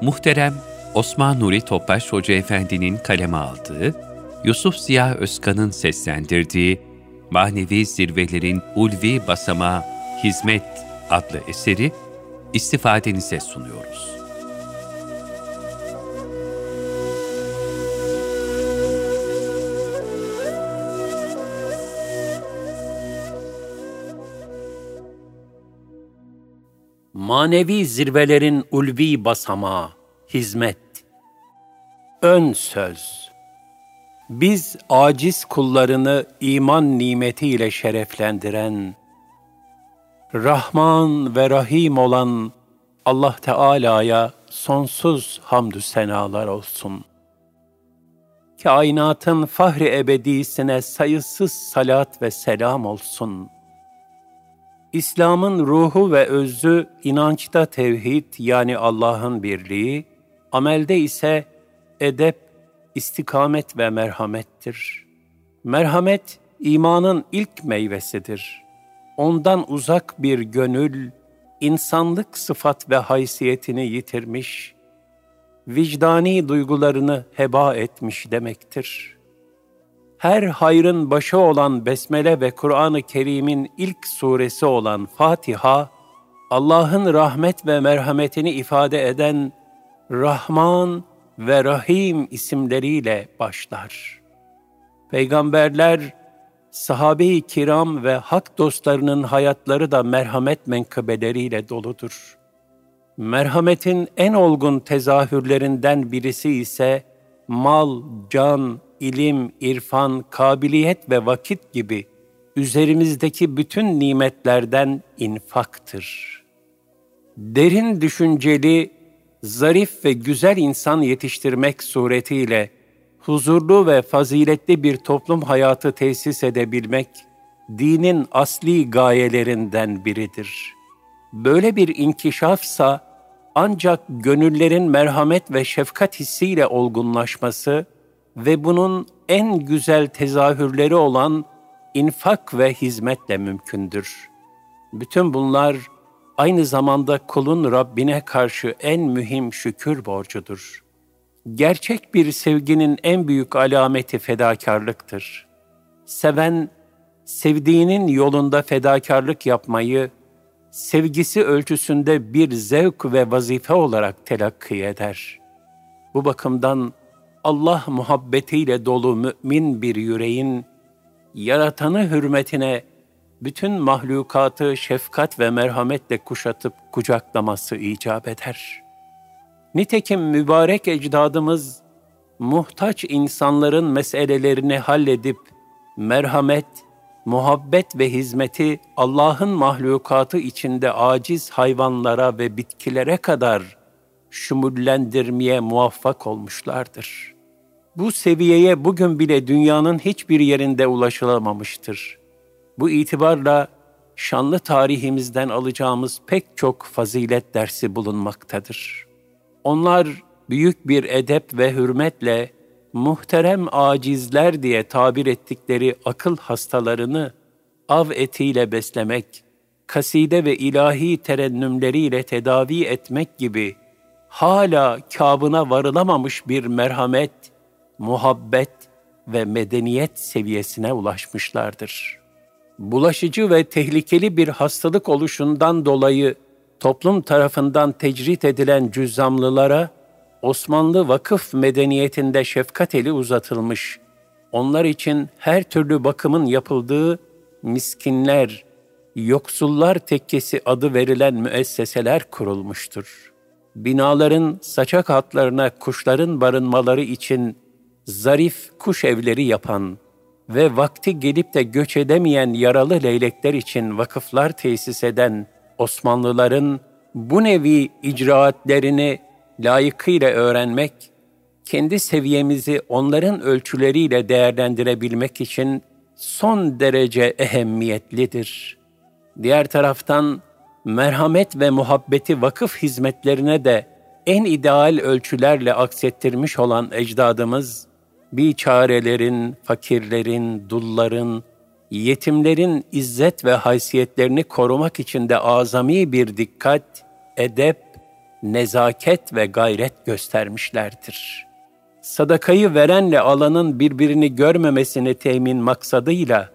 Muhterem Osman Nuri Topbaş Hoca Efendi'nin kaleme aldığı, Yusuf Ziya Özkan'ın seslendirdiği Manevi Zirvelerin Ulvi Basama Hizmet adlı eseri istifadenize sunuyoruz. Manevi zirvelerin ulvi basamağı, hizmet. Ön söz. Biz aciz kullarını iman nimetiyle şereflendiren, Rahman ve Rahim olan Allah Teala'ya sonsuz hamdü senalar olsun. Kainatın fahri ebedisine sayısız salat ve selam olsun.'' İslam'ın ruhu ve özü inançta tevhid yani Allah'ın birliği, amelde ise edep, istikamet ve merhamettir. Merhamet imanın ilk meyvesidir. Ondan uzak bir gönül insanlık sıfat ve haysiyetini yitirmiş, vicdani duygularını heba etmiş demektir.'' Her hayrın başı olan Besmele ve Kur'an-ı Kerim'in ilk suresi olan Fatiha, Allah'ın rahmet ve merhametini ifade eden Rahman ve Rahim isimleriyle başlar. Peygamberler, sahabe-i kiram ve hak dostlarının hayatları da merhamet menkıbeleriyle doludur. Merhametin en olgun tezahürlerinden birisi ise mal, can, ilim, irfan, kabiliyet ve vakit gibi üzerimizdeki bütün nimetlerden infaktır. Derin düşünceli, zarif ve güzel insan yetiştirmek suretiyle huzurlu ve faziletli bir toplum hayatı tesis edebilmek, dinin asli gayelerinden biridir. Böyle bir inkişafsa ancak gönüllerin merhamet ve şefkat hissiyle olgunlaşması, ve bunun en güzel tezahürleri olan infak ve hizmetle mümkündür. Bütün bunlar aynı zamanda kulun Rabbine karşı en mühim şükür borcudur. Gerçek bir sevginin en büyük alameti fedakarlıktır. Seven, sevdiğinin yolunda fedakarlık yapmayı, sevgisi ölçüsünde bir zevk ve vazife olarak telakki eder. Bu bakımdan Allah muhabbetiyle dolu mümin bir yüreğin, yaratanı hürmetine bütün mahlukatı şefkat ve merhametle kuşatıp kucaklaması icap eder. Nitekim mübarek ecdadımız, muhtaç insanların meselelerini halledip, merhamet, muhabbet ve hizmeti Allah'ın mahlukatı içinde aciz hayvanlara ve bitkilere kadar şumullendirmeye muvaffak olmuşlardır. Bu seviyeye bugün bile dünyanın hiçbir yerinde ulaşılamamıştır. Bu itibarla şanlı tarihimizden alacağımız pek çok fazilet dersi bulunmaktadır. Onlar büyük bir edep ve hürmetle muhterem acizler diye tabir ettikleri akıl hastalarını av etiyle beslemek, kaside ve ilahi terennümleriyle tedavi etmek gibi hala kabına varılamamış bir merhamet, muhabbet ve medeniyet seviyesine ulaşmışlardır. Bulaşıcı ve tehlikeli bir hastalık oluşundan dolayı toplum tarafından tecrit edilen cüzzamlılara Osmanlı vakıf medeniyetinde şefkat eli uzatılmış, onlar için her türlü bakımın yapıldığı miskinler, yoksullar tekkesi adı verilen müesseseler kurulmuştur.'' Binaların saçak hatlarına kuşların barınmaları için zarif kuş evleri yapan ve vakti gelip de göç edemeyen yaralı leylekler için vakıflar tesis eden Osmanlıların bu nevi icraatlerini layıkıyla öğrenmek, kendi seviyemizi onların ölçüleriyle değerlendirebilmek için son derece ehemmiyetlidir. Diğer taraftan merhamet ve muhabbeti vakıf hizmetlerine de en ideal ölçülerle aksettirmiş olan ecdadımız, biçarelerin, fakirlerin, dulların, yetimlerin izzet ve haysiyetlerini korumak için de azami bir dikkat, edep, nezaket ve gayret göstermişlerdir. Sadakayı verenle alanın birbirini görmemesini temin maksadıyla,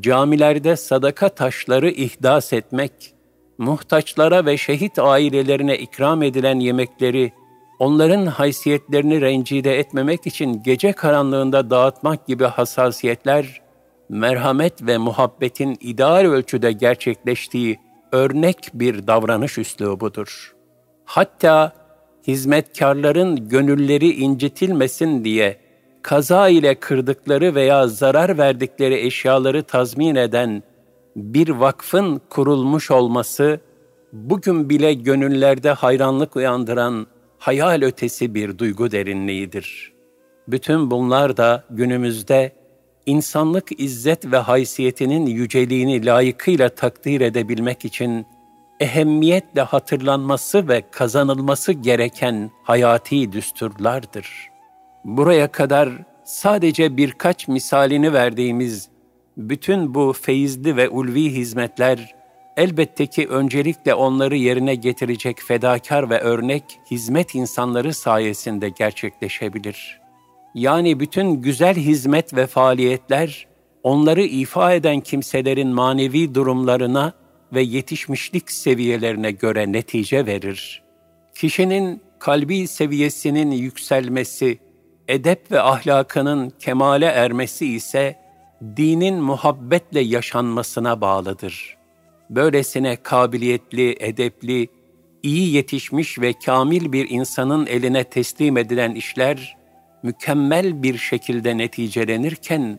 camilerde sadaka taşları ihdas etmek, muhtaçlara ve şehit ailelerine ikram edilen yemekleri, onların haysiyetlerini rencide etmemek için gece karanlığında dağıtmak gibi hassasiyetler, merhamet ve muhabbetin ideal ölçüde gerçekleştiği örnek bir davranış üslubudur. Hatta hizmetkarların gönülleri incitilmesin diye kaza ile kırdıkları veya zarar verdikleri eşyaları tazmin eden bir vakfın kurulmuş olması bugün bile gönüllerde hayranlık uyandıran hayal ötesi bir duygu derinliğidir. Bütün bunlar da günümüzde insanlık izzet ve haysiyetinin yüceliğini layıkıyla takdir edebilmek için ehemmiyetle hatırlanması ve kazanılması gereken hayati düsturlardır. Buraya kadar sadece birkaç misalini verdiğimiz bütün bu feyizli ve ulvi hizmetler elbette ki öncelikle onları yerine getirecek fedakar ve örnek hizmet insanları sayesinde gerçekleşebilir. Yani bütün güzel hizmet ve faaliyetler onları ifa eden kimselerin manevi durumlarına ve yetişmişlik seviyelerine göre netice verir. Kişinin kalbi seviyesinin yükselmesi, edep ve ahlakının kemale ermesi ise dinin muhabbetle yaşanmasına bağlıdır. Böylesine kabiliyetli, edepli, iyi yetişmiş ve kamil bir insanın eline teslim edilen işler mükemmel bir şekilde neticelenirken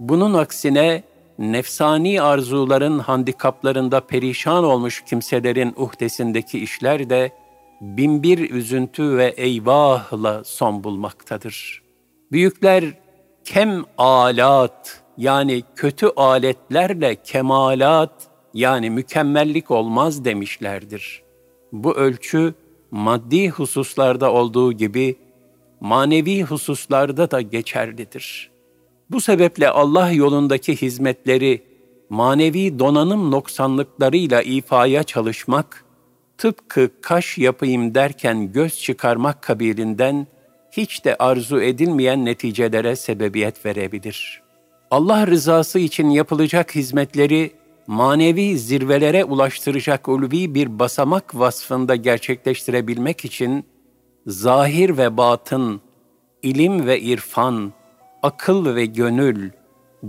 bunun aksine nefsani arzuların handikaplarında perişan olmuş kimselerin uhdesindeki işler de binbir üzüntü ve eyvahla son bulmaktadır. Büyükler kem alat yani kötü aletlerle kemalat yani mükemmellik olmaz demişlerdir. Bu ölçü maddi hususlarda olduğu gibi manevi hususlarda da geçerlidir.'' Bu sebeple Allah yolundaki hizmetleri manevi donanım noksanlıklarıyla ifaya çalışmak, tıpkı kaş yapayım derken göz çıkarmak kabilinden hiç de arzu edilmeyen neticelere sebebiyet verebilir. Allah rızası için yapılacak hizmetleri manevi zirvelere ulaştıracak ulvi bir basamak vasfında gerçekleştirebilmek için zahir ve batın, ilim ve irfan, akıl ve gönül,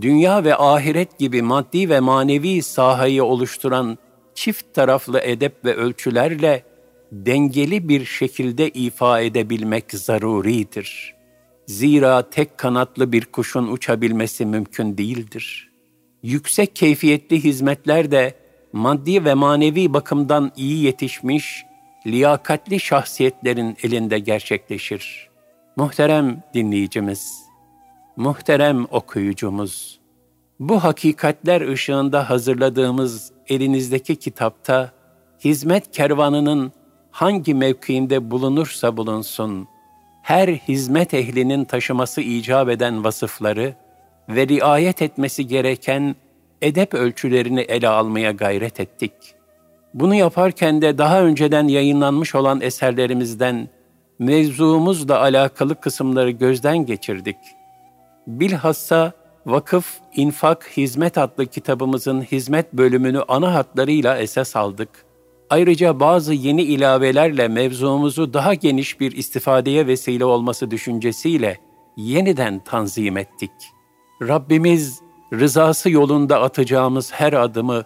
dünya ve ahiret gibi maddi ve manevi sahayı oluşturan çift taraflı edep ve ölçülerle dengeli bir şekilde ifa edebilmek zaruridir. Zira tek kanatlı bir kuşun uçabilmesi mümkün değildir. Yüksek keyfiyetli hizmetler de maddi ve manevi bakımdan iyi yetişmiş, liyakatli şahsiyetlerin elinde gerçekleşir. Muhterem dinleyicimiz, Muhterem okuyucumuz, bu hakikatler ışığında hazırladığımız elinizdeki kitapta hizmet kervanının hangi mevkiinde bulunursa bulunsun, her hizmet ehlinin taşıması icap eden vasıfları ve riayet etmesi gereken edep ölçülerini ele almaya gayret ettik. Bunu yaparken de daha önceden yayınlanmış olan eserlerimizden mevzuumuzla alakalı kısımları gözden geçirdik.'' Bilhassa Vakıf, İnfak, Hizmet adlı kitabımızın hizmet bölümünü ana hatlarıyla esas aldık. Ayrıca bazı yeni ilavelerle mevzumuzu daha geniş bir istifadeye vesile olması düşüncesiyle yeniden tanzim ettik. Rabbimiz rızası yolunda atacağımız her adımı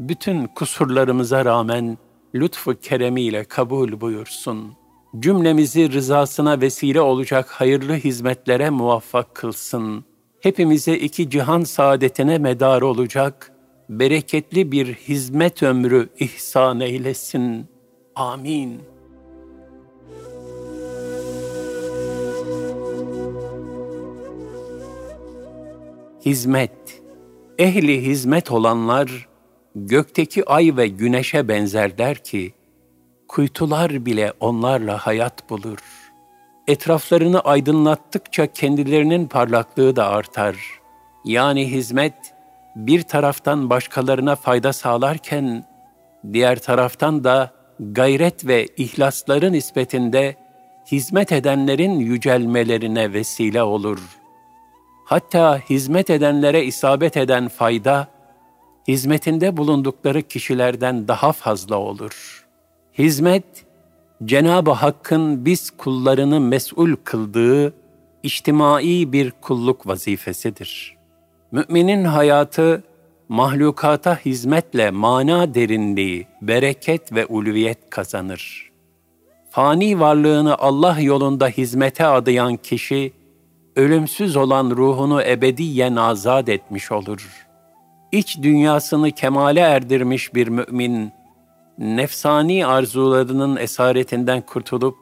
bütün kusurlarımıza rağmen lütfu keremiyle kabul buyursun.'' cümlemizi rızasına vesile olacak hayırlı hizmetlere muvaffak kılsın. Hepimize iki cihan saadetine medar olacak, bereketli bir hizmet ömrü ihsan eylesin. Amin. Hizmet Ehli hizmet olanlar, gökteki ay ve güneşe benzerler ki, Kuytular bile onlarla hayat bulur. Etraflarını aydınlattıkça kendilerinin parlaklığı da artar. Yani hizmet bir taraftan başkalarına fayda sağlarken diğer taraftan da gayret ve ihlasları nispetinde hizmet edenlerin yücelmelerine vesile olur. Hatta hizmet edenlere isabet eden fayda, hizmetinde bulundukları kişilerden daha fazla olur. Hizmet, Cenab-ı Hakk'ın biz kullarını mesul kıldığı içtimai bir kulluk vazifesidir. Müminin hayatı, mahlukata hizmetle mana derinliği, bereket ve ulviyet kazanır. Fani varlığını Allah yolunda hizmete adayan kişi, ölümsüz olan ruhunu ebediyen azat etmiş olur. İç dünyasını kemale erdirmiş bir mümin, nefsani arzularının esaretinden kurtulup,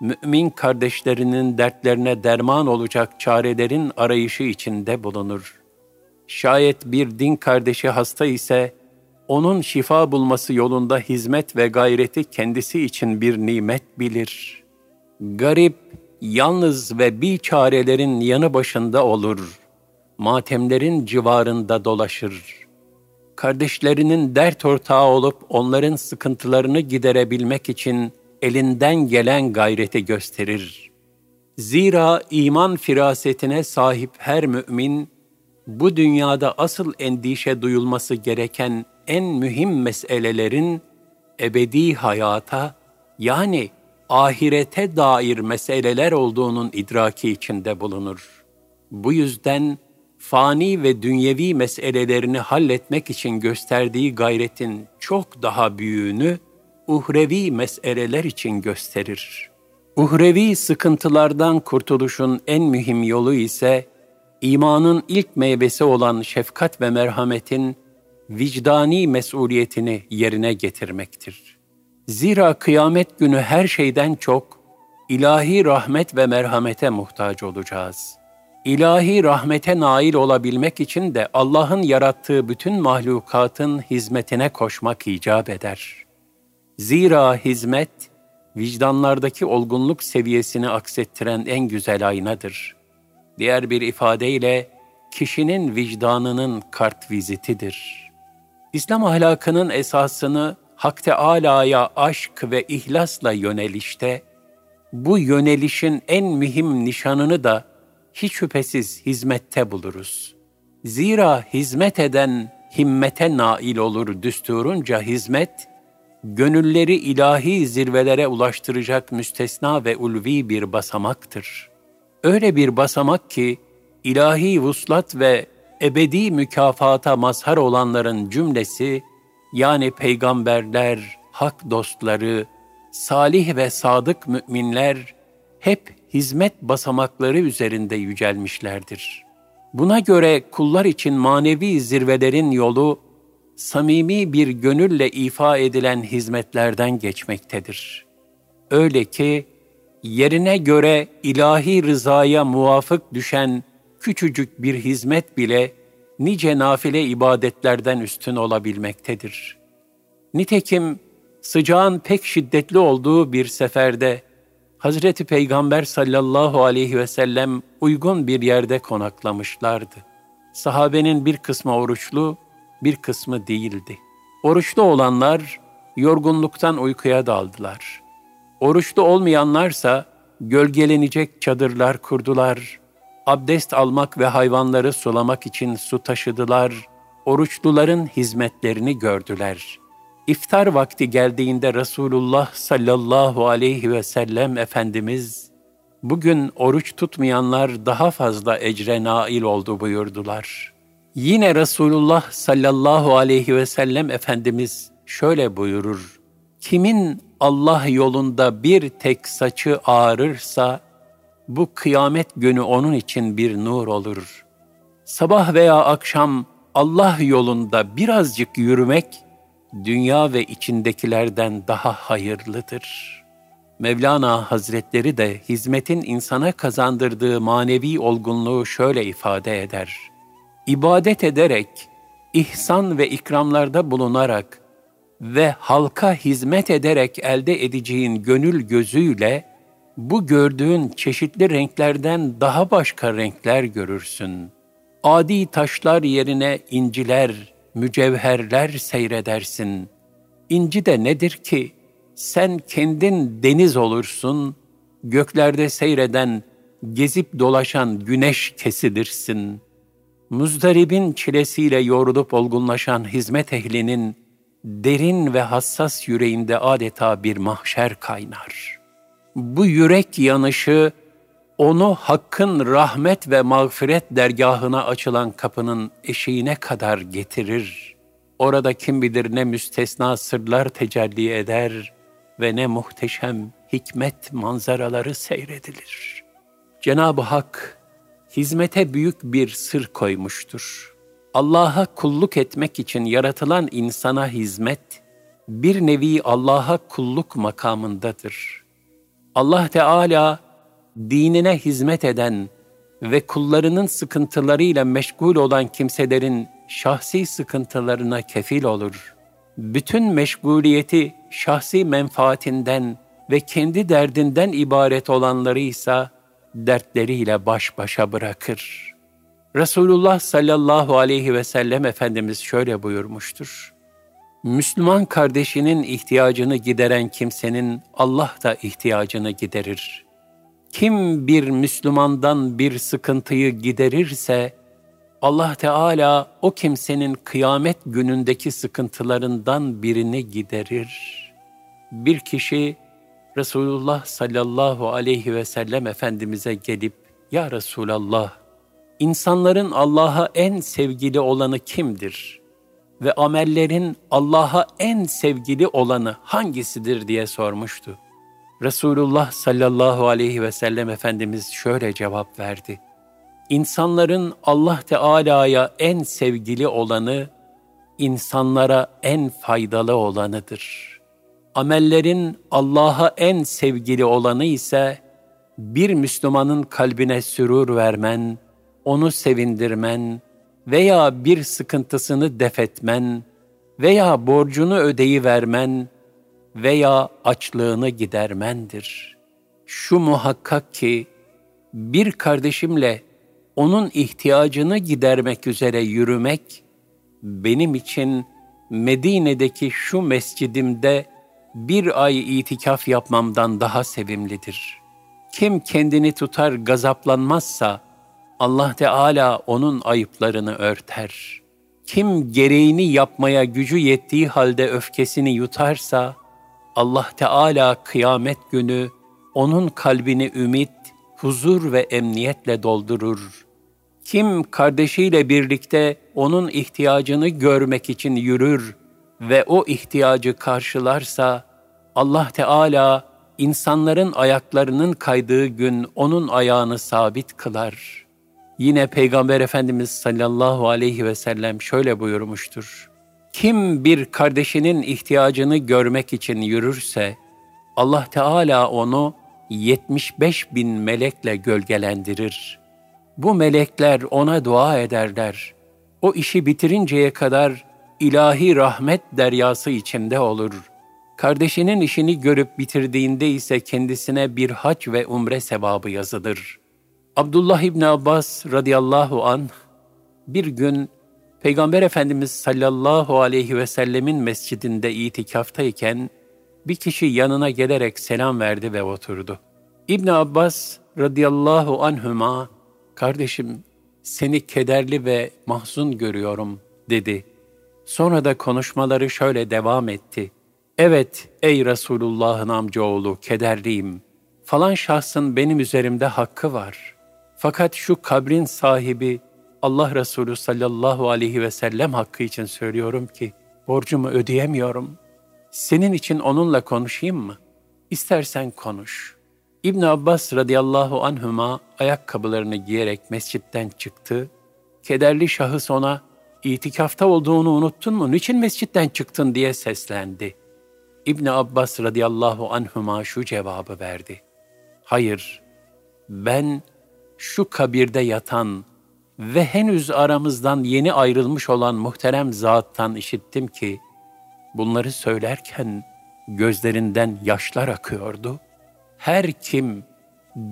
mümin kardeşlerinin dertlerine derman olacak çarelerin arayışı içinde bulunur. Şayet bir din kardeşi hasta ise, onun şifa bulması yolunda hizmet ve gayreti kendisi için bir nimet bilir. Garip, yalnız ve bir çarelerin yanı başında olur. Matemlerin civarında dolaşır. Kardeşlerinin dert ortağı olup onların sıkıntılarını giderebilmek için elinden gelen gayreti gösterir. Zira iman firasetine sahip her mümin, bu dünyada asıl endişe duyulması gereken en mühim meselelerin ebedi hayata yani ahirete dair meseleler olduğunun idraki içinde bulunur. Bu yüzden fani ve dünyevi meselelerini halletmek için gösterdiği gayretin çok daha büyüğünü uhrevi meseleler için gösterir. Uhrevi sıkıntılardan kurtuluşun en mühim yolu ise imanın ilk meyvesi olan şefkat ve merhametin vicdani mesuliyetini yerine getirmektir. Zira kıyamet günü her şeyden çok ilahi rahmet ve merhamete muhtaç olacağız. İlahi rahmete nail olabilmek için de Allah'ın yarattığı bütün mahlukatın hizmetine koşmak icap eder. Zira hizmet, vicdanlardaki olgunluk seviyesini aksettiren en güzel aynadır. Diğer bir ifadeyle, kişinin vicdanının kart vizitidir. İslam ahlakının esasını Hak Teâlâ'ya aşk ve ihlasla yönelişte, bu yönelişin en mühim nişanını da hiç şüphesiz hizmette buluruz. Zira hizmet eden himmete nail olur düsturunca hizmet, gönülleri ilahi zirvelere ulaştıracak müstesna ve ulvi bir basamaktır. Öyle bir basamak ki, ilahi vuslat ve ebedi mükafata mazhar olanların cümlesi, yani peygamberler, hak dostları, salih ve sadık müminler hep hizmet basamakları üzerinde yücelmişlerdir. Buna göre kullar için manevi zirvelerin yolu, samimi bir gönülle ifa edilen hizmetlerden geçmektedir. Öyle ki, yerine göre ilahi rızaya muvafık düşen küçücük bir hizmet bile nice nafile ibadetlerden üstün olabilmektedir. Nitekim sıcağın pek şiddetli olduğu bir seferde Hazreti Peygamber sallallahu aleyhi ve sellem uygun bir yerde konaklamışlardı. Sahabenin bir kısmı oruçlu, bir kısmı değildi. Oruçlu olanlar yorgunluktan uykuya daldılar. Oruçlu olmayanlarsa gölgelenecek çadırlar kurdular. Abdest almak ve hayvanları sulamak için su taşıdılar. Oruçluların hizmetlerini gördüler.'' İftar vakti geldiğinde Resulullah sallallahu aleyhi ve sellem Efendimiz, bugün oruç tutmayanlar daha fazla ecre nail oldu buyurdular. Yine Resulullah sallallahu aleyhi ve sellem Efendimiz şöyle buyurur, kimin Allah yolunda bir tek saçı ağrırsa, bu kıyamet günü onun için bir nur olur. Sabah veya akşam Allah yolunda birazcık yürümek, dünya ve içindekilerden daha hayırlıdır. Mevlana Hazretleri de hizmetin insana kazandırdığı manevi olgunluğu şöyle ifade eder. İbadet ederek, ihsan ve ikramlarda bulunarak ve halka hizmet ederek elde edeceğin gönül gözüyle bu gördüğün çeşitli renklerden daha başka renkler görürsün. Adi taşlar yerine inciler, mücevherler seyredersin. İnci de nedir ki? sen kendin deniz olursun, göklerde seyreden, gezip dolaşan güneş kesilirsin. Muzdaribin çilesiyle yoğrulup olgunlaşan hizmet ehlinin, derin ve hassas yüreğinde adeta bir mahşer kaynar. Bu yürek yanışı, onu Hakk'ın rahmet ve mağfiret dergahına açılan kapının eşiğine kadar getirir. Orada kim bilir ne müstesna sırlar tecelli eder ve ne muhteşem hikmet manzaraları seyredilir. Cenab-ı Hak hizmete büyük bir sır koymuştur. Allah'a kulluk etmek için yaratılan insana hizmet, bir nevi Allah'a kulluk makamındadır. Allah Teala dinine hizmet eden ve kullarının sıkıntılarıyla meşgul olan kimselerin şahsi sıkıntılarına kefil olur. Bütün meşguliyeti şahsi menfaatinden ve kendi derdinden ibaret olanları ise dertleriyle baş başa bırakır. Resulullah sallallahu aleyhi ve sellem Efendimiz şöyle buyurmuştur. Müslüman kardeşinin ihtiyacını gideren kimsenin Allah da ihtiyacını giderir. Kim bir Müslümandan bir sıkıntıyı giderirse, Allah Teala o kimsenin kıyamet günündeki sıkıntılarından birini giderir. Bir kişi Resulullah sallallahu aleyhi ve sellem Efendimiz'e gelip, Ya Resulallah, insanların Allah'a en sevgili olanı kimdir? Ve amellerin Allah'a en sevgili olanı hangisidir diye sormuştu. Resulullah sallallahu aleyhi ve sellem Efendimiz şöyle cevap verdi. İnsanların Allah Teala'ya en sevgili olanı, insanlara en faydalı olanıdır. Amellerin Allah'a en sevgili olanı ise, bir Müslümanın kalbine sürur vermen, onu sevindirmen veya bir sıkıntısını defetmen veya borcunu ödeyi vermen veya açlığını gidermendir. Şu muhakkak ki bir kardeşimle onun ihtiyacını gidermek üzere yürümek benim için Medine'deki şu mescidimde bir ay itikaf yapmamdan daha sevimlidir. Kim kendini tutar gazaplanmazsa Allah Teala onun ayıplarını örter. Kim gereğini yapmaya gücü yettiği halde öfkesini yutarsa Allah Teala kıyamet günü onun kalbini ümit, huzur ve emniyetle doldurur. Kim kardeşiyle birlikte onun ihtiyacını görmek için yürür ve o ihtiyacı karşılarsa Allah Teala insanların ayaklarının kaydığı gün onun ayağını sabit kılar. Yine Peygamber Efendimiz sallallahu aleyhi ve sellem şöyle buyurmuştur. Kim bir kardeşinin ihtiyacını görmek için yürürse, Allah Teala onu 75 bin melekle gölgelendirir. Bu melekler ona dua ederler. O işi bitirinceye kadar ilahi rahmet deryası içinde olur. Kardeşinin işini görüp bitirdiğinde ise kendisine bir hac ve umre sevabı yazılır. Abdullah İbni Abbas radıyallahu an bir gün Peygamber Efendimiz sallallahu aleyhi ve sellemin mescidinde itikaftayken bir kişi yanına gelerek selam verdi ve oturdu. İbn Abbas radıyallahu anhüma, kardeşim seni kederli ve mahzun görüyorum dedi. Sonra da konuşmaları şöyle devam etti. Evet ey Resulullah'ın amcaoğlu kederliyim. Falan şahsın benim üzerimde hakkı var. Fakat şu kabrin sahibi Allah Resulü sallallahu aleyhi ve sellem hakkı için söylüyorum ki borcumu ödeyemiyorum. Senin için onunla konuşayım mı? İstersen konuş. İbn Abbas radıyallahu anhuma ayakkabılarını giyerek mescitten çıktı. Kederli şahıs ona itikafta olduğunu unuttun mu? Niçin mescitten çıktın diye seslendi. İbn Abbas radıyallahu anhuma şu cevabı verdi. Hayır, ben şu kabirde yatan ve henüz aramızdan yeni ayrılmış olan muhterem zattan işittim ki, bunları söylerken gözlerinden yaşlar akıyordu. Her kim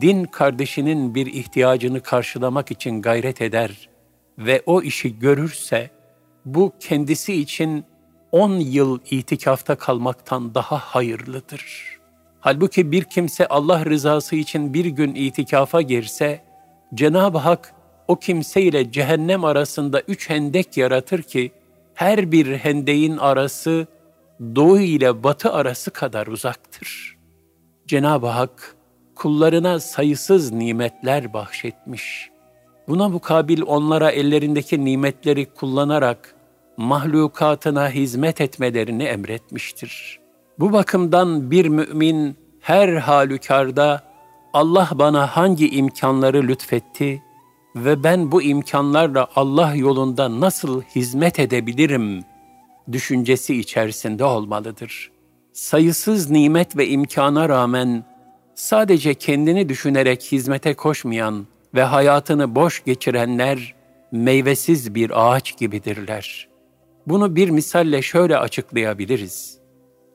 din kardeşinin bir ihtiyacını karşılamak için gayret eder ve o işi görürse, bu kendisi için on yıl itikafta kalmaktan daha hayırlıdır. Halbuki bir kimse Allah rızası için bir gün itikafa girse, Cenab-ı Hak o kimse ile cehennem arasında üç hendek yaratır ki, her bir hendeğin arası doğu ile batı arası kadar uzaktır. Cenab-ı Hak kullarına sayısız nimetler bahşetmiş. Buna mukabil onlara ellerindeki nimetleri kullanarak mahlukatına hizmet etmelerini emretmiştir. Bu bakımdan bir mümin her halükarda Allah bana hangi imkanları lütfetti ve ben bu imkanlarla Allah yolunda nasıl hizmet edebilirim düşüncesi içerisinde olmalıdır. Sayısız nimet ve imkana rağmen sadece kendini düşünerek hizmete koşmayan ve hayatını boş geçirenler meyvesiz bir ağaç gibidirler. Bunu bir misalle şöyle açıklayabiliriz.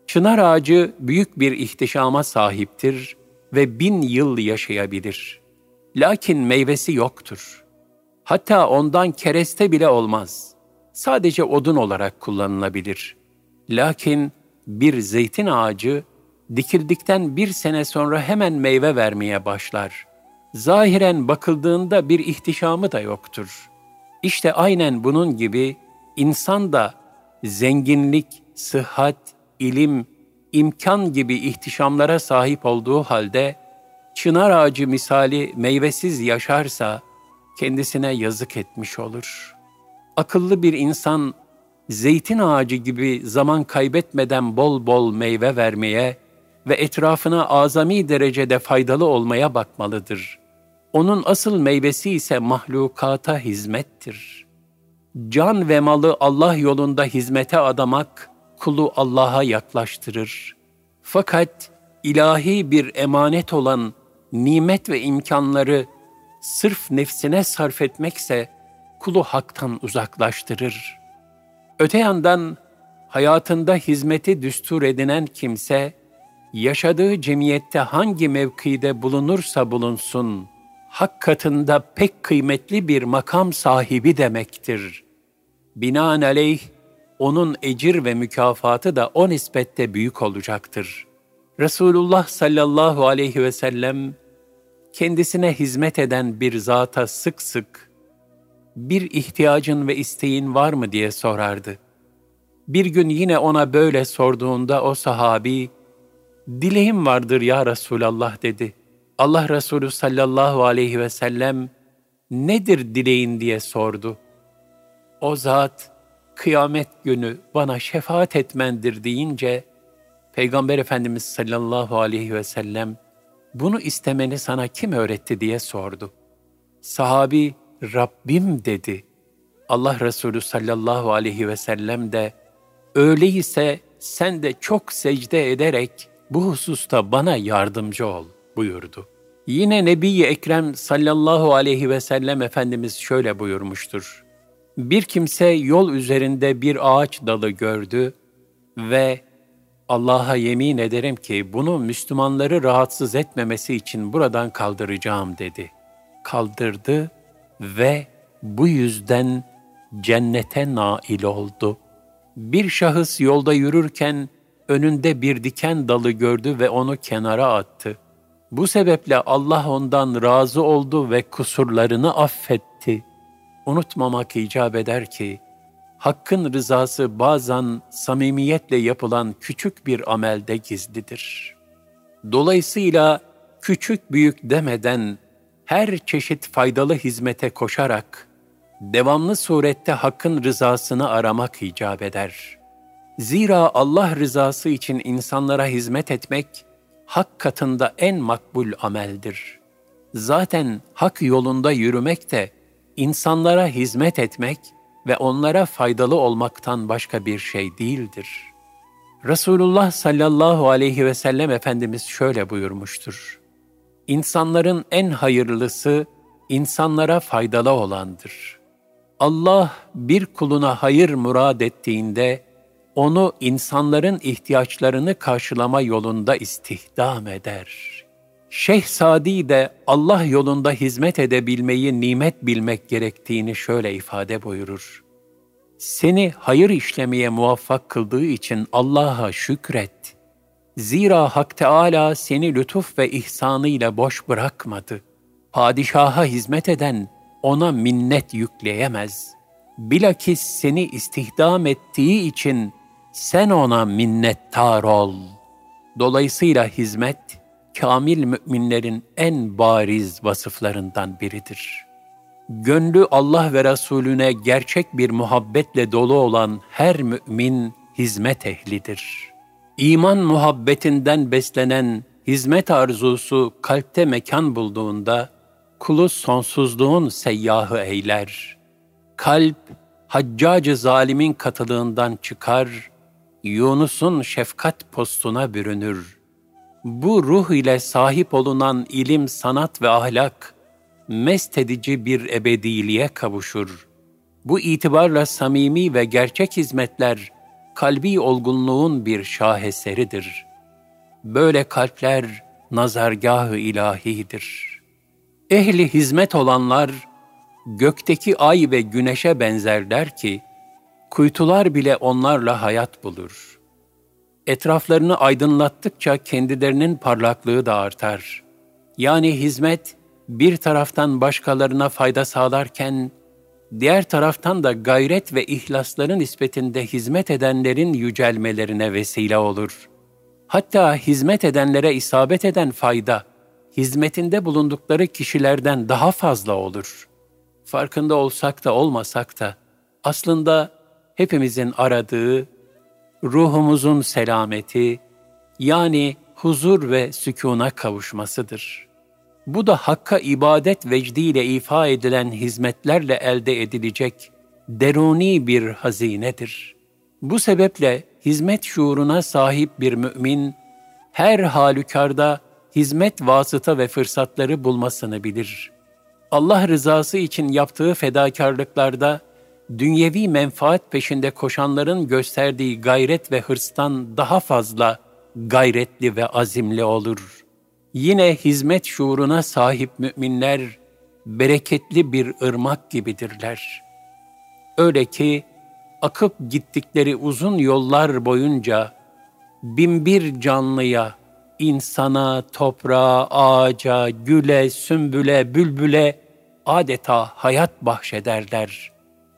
Çınar ağacı büyük bir ihtişama sahiptir ve bin yıl yaşayabilir. Lakin meyvesi yoktur. Hatta ondan kereste bile olmaz. Sadece odun olarak kullanılabilir. Lakin bir zeytin ağacı dikildikten bir sene sonra hemen meyve vermeye başlar. Zahiren bakıldığında bir ihtişamı da yoktur. İşte aynen bunun gibi insan da zenginlik, sıhhat, ilim, imkan gibi ihtişamlara sahip olduğu halde çınar ağacı misali meyvesiz yaşarsa kendisine yazık etmiş olur. Akıllı bir insan zeytin ağacı gibi zaman kaybetmeden bol bol meyve vermeye ve etrafına azami derecede faydalı olmaya bakmalıdır. Onun asıl meyvesi ise mahlukata hizmettir. Can ve malı Allah yolunda hizmete adamak, kulu Allah'a yaklaştırır. Fakat ilahi bir emanet olan nimet ve imkanları sırf nefsine sarf etmekse kulu haktan uzaklaştırır. Öte yandan hayatında hizmeti düstur edinen kimse, yaşadığı cemiyette hangi mevkide bulunursa bulunsun, hak katında pek kıymetli bir makam sahibi demektir. Binaenaleyh, onun ecir ve mükafatı da o nispette büyük olacaktır. Resulullah sallallahu aleyhi ve sellem, kendisine hizmet eden bir zata sık sık, bir ihtiyacın ve isteğin var mı diye sorardı. Bir gün yine ona böyle sorduğunda o sahabi, dileğim vardır ya Resulallah dedi. Allah Resulü sallallahu aleyhi ve sellem, nedir dileğin diye sordu. O zat, kıyamet günü bana şefaat etmendir deyince, Peygamber Efendimiz sallallahu aleyhi ve sellem, bunu istemeni sana kim öğretti diye sordu. Sahabi, Rabbim dedi. Allah Resulü sallallahu aleyhi ve sellem de, öyleyse sen de çok secde ederek bu hususta bana yardımcı ol buyurdu. Yine Nebi-i Ekrem sallallahu aleyhi ve sellem Efendimiz şöyle buyurmuştur. Bir kimse yol üzerinde bir ağaç dalı gördü ve Allah'a yemin ederim ki bunu Müslümanları rahatsız etmemesi için buradan kaldıracağım dedi. Kaldırdı ve bu yüzden cennete nail oldu. Bir şahıs yolda yürürken önünde bir diken dalı gördü ve onu kenara attı. Bu sebeple Allah ondan razı oldu ve kusurlarını affetti. Unutmamak icap eder ki, Hakkın rızası bazen samimiyetle yapılan küçük bir amelde gizlidir. Dolayısıyla küçük büyük demeden her çeşit faydalı hizmete koşarak devamlı surette Hakk'ın rızasını aramak icap eder. Zira Allah rızası için insanlara hizmet etmek hak katında en makbul ameldir. Zaten hak yolunda yürümek de insanlara hizmet etmek ve onlara faydalı olmaktan başka bir şey değildir. Resulullah sallallahu aleyhi ve sellem Efendimiz şöyle buyurmuştur. İnsanların en hayırlısı insanlara faydalı olandır. Allah bir kuluna hayır murad ettiğinde onu insanların ihtiyaçlarını karşılama yolunda istihdam eder. Şeyh Sadi de Allah yolunda hizmet edebilmeyi nimet bilmek gerektiğini şöyle ifade buyurur. Seni hayır işlemeye muvaffak kıldığı için Allah'a şükret. Zira Hak Teâlâ seni lütuf ve ihsanıyla boş bırakmadı. Padişaha hizmet eden ona minnet yükleyemez. Bilakis seni istihdam ettiği için sen ona minnettar ol. Dolayısıyla hizmet, kamil müminlerin en bariz vasıflarından biridir. Gönlü Allah ve Resulüne gerçek bir muhabbetle dolu olan her mümin hizmet ehlidir. İman muhabbetinden beslenen hizmet arzusu kalpte mekan bulduğunda, kulu sonsuzluğun seyyahı eyler. Kalp, haccacı zalimin katılığından çıkar, Yunus'un şefkat postuna bürünür. Bu ruh ile sahip olunan ilim, sanat ve ahlak, mest edici bir ebediliğe kavuşur. Bu itibarla samimi ve gerçek hizmetler, kalbi olgunluğun bir şaheseridir. Böyle kalpler nazargahı ilahidir. Ehli hizmet olanlar, gökteki ay ve güneşe benzerler ki, kuytular bile onlarla hayat bulur. Etraflarını aydınlattıkça kendilerinin parlaklığı da artar. Yani hizmet, bir taraftan başkalarına fayda sağlarken, diğer taraftan da gayret ve ihlasların nispetinde hizmet edenlerin yücelmelerine vesile olur. Hatta hizmet edenlere isabet eden fayda, hizmetinde bulundukları kişilerden daha fazla olur. Farkında olsak da olmasak da, aslında hepimizin aradığı, ruhumuzun selameti, yani huzur ve sükuna kavuşmasıdır.'' Bu da Hakk'a ibadet vecdiyle ifa edilen hizmetlerle elde edilecek deruni bir hazinedir. Bu sebeple hizmet şuuruna sahip bir mümin, her halükarda hizmet vasıta ve fırsatları bulmasını bilir. Allah rızası için yaptığı fedakarlıklarda, dünyevi menfaat peşinde koşanların gösterdiği gayret ve hırstan daha fazla gayretli ve azimli olur.'' Yine hizmet şuuruna sahip müminler bereketli bir ırmak gibidirler. Öyle ki akıp gittikleri uzun yollar boyunca binbir canlıya, insana, toprağa, ağaca, güle, sümbüle, bülbüle adeta hayat bahşederler.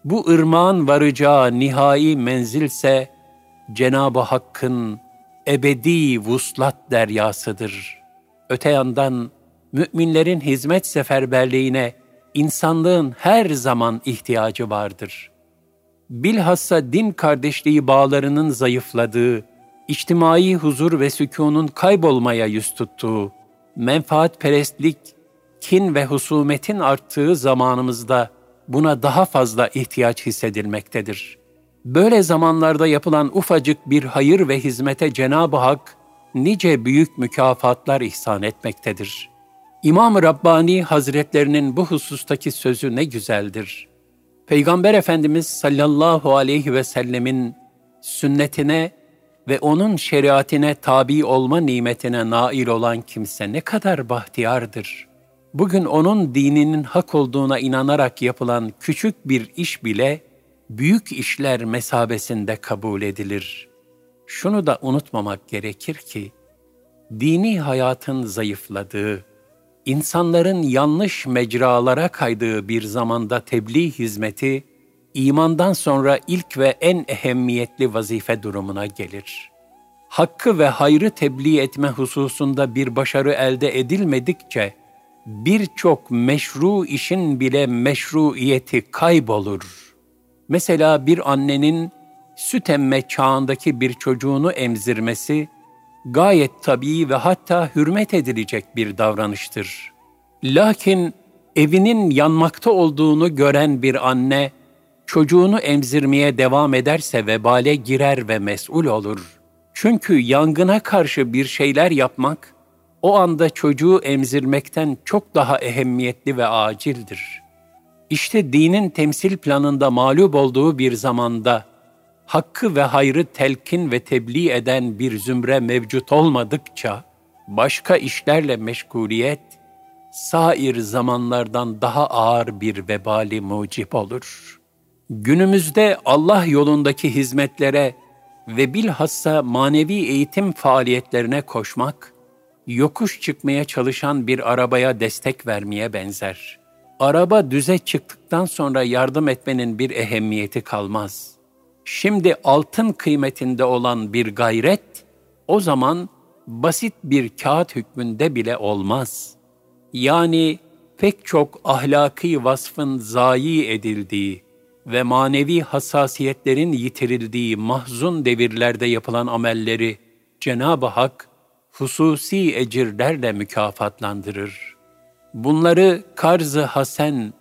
Bu ırmağın varacağı nihai menzilse Cenab-ı Hakk'ın ebedi vuslat deryasıdır.'' Öte yandan müminlerin hizmet seferberliğine insanlığın her zaman ihtiyacı vardır. Bilhassa din kardeşliği bağlarının zayıfladığı, içtimai huzur ve sükunun kaybolmaya yüz tuttuğu, menfaatperestlik, kin ve husumetin arttığı zamanımızda buna daha fazla ihtiyaç hissedilmektedir. Böyle zamanlarda yapılan ufacık bir hayır ve hizmete Cenab-ı Hak nice büyük mükafatlar ihsan etmektedir. İmam-ı Rabbani Hazretlerinin bu husustaki sözü ne güzeldir. Peygamber Efendimiz sallallahu aleyhi ve sellemin sünnetine ve onun şeriatine tabi olma nimetine nail olan kimse ne kadar bahtiyardır. Bugün onun dininin hak olduğuna inanarak yapılan küçük bir iş bile büyük işler mesabesinde kabul edilir.'' şunu da unutmamak gerekir ki, dini hayatın zayıfladığı, insanların yanlış mecralara kaydığı bir zamanda tebliğ hizmeti, imandan sonra ilk ve en ehemmiyetli vazife durumuna gelir. Hakkı ve hayrı tebliğ etme hususunda bir başarı elde edilmedikçe, birçok meşru işin bile meşruiyeti kaybolur. Mesela bir annenin süt emme çağındaki bir çocuğunu emzirmesi gayet tabii ve hatta hürmet edilecek bir davranıştır. Lakin evinin yanmakta olduğunu gören bir anne çocuğunu emzirmeye devam ederse vebale girer ve mesul olur. Çünkü yangına karşı bir şeyler yapmak o anda çocuğu emzirmekten çok daha ehemmiyetli ve acildir. İşte dinin temsil planında mağlup olduğu bir zamanda hakkı ve hayrı telkin ve tebliğ eden bir zümre mevcut olmadıkça, başka işlerle meşguliyet, sair zamanlardan daha ağır bir vebali mucip olur. Günümüzde Allah yolundaki hizmetlere ve bilhassa manevi eğitim faaliyetlerine koşmak, yokuş çıkmaya çalışan bir arabaya destek vermeye benzer. Araba düze çıktıktan sonra yardım etmenin bir ehemmiyeti kalmaz. Şimdi altın kıymetinde olan bir gayret, o zaman basit bir kağıt hükmünde bile olmaz. Yani pek çok ahlaki vasfın zayi edildiği ve manevi hassasiyetlerin yitirildiği mahzun devirlerde yapılan amelleri Cenab-ı Hak hususi ecirlerle mükafatlandırır. Bunları karz-ı hasen,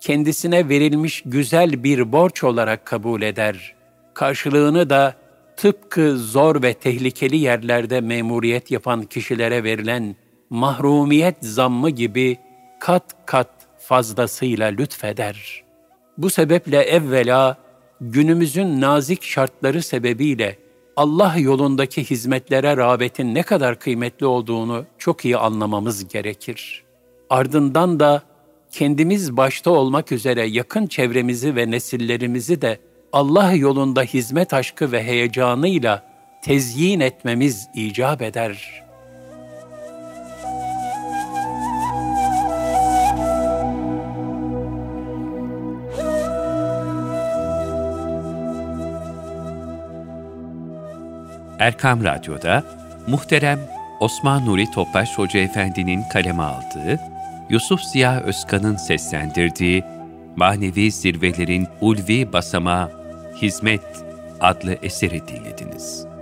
kendisine verilmiş güzel bir borç olarak kabul eder. Karşılığını da tıpkı zor ve tehlikeli yerlerde memuriyet yapan kişilere verilen mahrumiyet zammı gibi kat kat fazlasıyla lütfeder. Bu sebeple evvela günümüzün nazik şartları sebebiyle Allah yolundaki hizmetlere rağbetin ne kadar kıymetli olduğunu çok iyi anlamamız gerekir. Ardından da kendimiz başta olmak üzere yakın çevremizi ve nesillerimizi de Allah yolunda hizmet aşkı ve heyecanıyla tezyin etmemiz icap eder. Erkam Radyo'da muhterem Osman Nuri Topbaş Hoca Efendi'nin kaleme aldığı, Yusuf Ziya Özkan'ın seslendirdiği Manevi Zirvelerin Ulvi Basamağı Hizmet adlı eseri dinlediniz.